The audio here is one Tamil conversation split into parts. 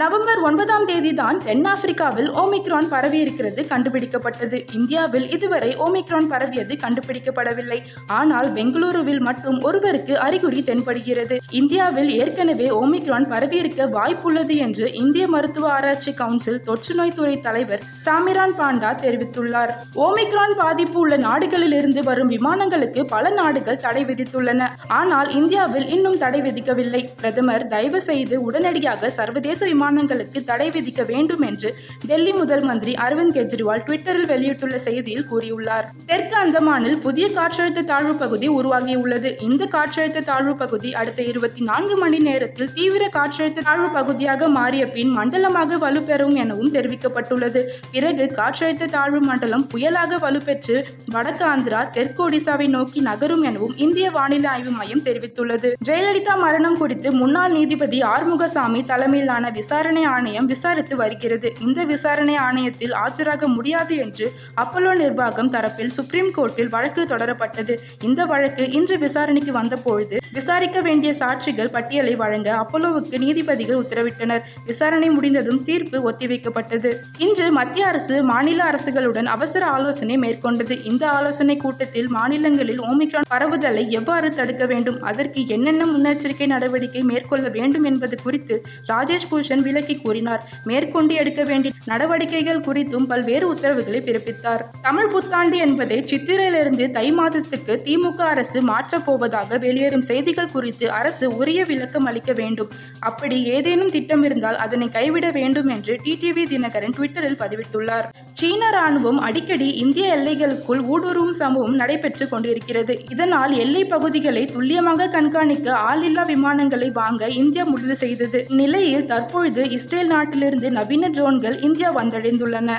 நவம்பர் ஒன்பதாம் தேதி தான் தென்னாப்பிரிக்காவில் ஓமிக்ரான் பரவி இருக்கிறது கண்டுபிடிக்கப்பட்டது. இந்தியாவில் இதுவரை ஓமிக்ரான் பரவியது கண்டுபிடிக்கப்படவில்லை. ஆனால் பெங்களூருவில் மட்டும் ஒருவருக்கு அறிகுறி தென்படுகிறது. இந்தியாவில் ஏற்கனவே ஓமிக்ரான் பரவியிருக்க வாய்ப்புள்ளது என்று இந்திய மருத்துவ ஆராய்ச்சி கவுன்சில் தொற்றுநோய் துறை தலைவர் சாமிரான் பாண்டா தெரிவித்துள்ளார். ஓமிக்ரான் பாதிப்பு உள்ள நாடுகளில் இருந்து வரும் விமானங்களுக்கு பல நாடுகள் தடை விதித்துள்ளன. ஆனால் இந்தியாவில் இன்னும் தடை விதிக்கவில்லை. பிரதமர் தயவு செய்து உடனடியாக சர்வதேச விமானங்களுக்கு தடை விதிக்க வேண்டும் என்று டெல்லி முதல் மந்திரி அரவிந்த் கெஜ்ரிவால் ட்விட்டரில் வெளியிட்டுள்ள செய்தியில் கூறியுள்ளார். தெற்கு அந்தமானில் புதிய காற்றழுத்த தாழ்வு பகுதி உருவாகியுள்ளது. இந்த காற்றழுத்த தாழ்வு பகுதி அடுத்த இருபத்தி நான்கு மணி நேரத்தில் தீவிர காற்றழுத்த தாழ்வு பகுதியாக மாறிய பின் மண்டலமாக வலுப்பெறும் எனவும் தெரிவிக்கப்பட்டுள்ளது. பிறகு காற்றழுத்த தாழ்வு மண்டலம் புயலாக வலுப்பெற்று வடக்கு ஆந்திரா தெற்கு ஒடிசாவை நோக்கி நகரும் எனவும் இந்திய வானிலை ஆய்வு மையம் தெரிவித்துள்ளது. ஜெயலலிதா மரணம் குறித்து முன்னாள் நீதிபதி ஆறுமுகசாமி தலைமையிலான விசாரணை விசாரணை ஆணையம் விசாரித்து வருகிறது. இந்த விசாரணை ஆணையத்தில் ஆஜராக முடியாது என்று அப்பல்லோ நிர்வாகம் தரப்பில் சுப்ரீம் கோர்ட்டில் வழக்கு தொடரப்பட்டது. இந்த வழக்கு இன்று விசாரணைக்கு வந்தபொழுது விசாரிக்க வேண்டிய சாட்சிகள் பட்டியலை வழங்க அப்பல்லோவுக்கு நீதிபதிகள் உத்தரவிட்டனர். விசாரணை முடிந்ததும் தீர்ப்பு ஒத்திவைக்கப்பட்டது. இன்று மத்திய அரசு மாநில அரசுகளுடன் அவசர ஆலோசனை மேற்கொண்டது. இந்த ஆலோசனை கூட்டத்தில் மாநிலங்களில் ஓமிக்ரான் பரவுதலை எவ்வாறு தடுக்க வேண்டும்? அதற்கு என்னென்ன முன்னெச்சரிக்கை நடவடிக்கை மேற்கொள்ள வேண்டும் என்பது குறித்து ராஜேஷ் பூஷன் விளக்கி கூறினார். மேற்கொண்டு எடுக்க வேண்டிய நடவடிக்கைகள் குறித்தும் பல்வேறு உத்தரவுகளை பிறப்பித்தார். தமிழ் புத்தாண்டு என்பதை சித்திரையிலிருந்து தை மாதத்துக்கு திமுக அரசு மாற்றப் போவதாக வெளியேறும் செய்திகள் குறித்து அரசு உரிய விளக்கம் அளிக்க வேண்டும். அப்படி ஏதேனும் திட்டம் இருந்தால் அதனை கைவிட வேண்டும் என்று டிடிவி தினகரன் ட்விட்டரில் பதிவிட்டுள்ளார். சீன ராணுவம் அடிக்கடி இந்திய எல்லைகளுக்குள் ஊடுருவும் சம்பவம் நடைபெற்று கொண்டிருக்கிறது. இதனால் எல்லை பகுதிகளை துல்லியமாக கண்காணிக்க ஆளில்லா விமானங்களை வாங்க இந்தியா முடிவு செய்தது. நிலையில் தற்பொழுது இஸ்ரேல் நாட்டிலிருந்து நவீன ட்ரோன்கள் இந்தியா வந்தடைந்துள்ளன.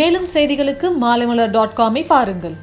மேலும் செய்திகளுக்கு மாலைமலர் டாட் காமை பாருங்கள்.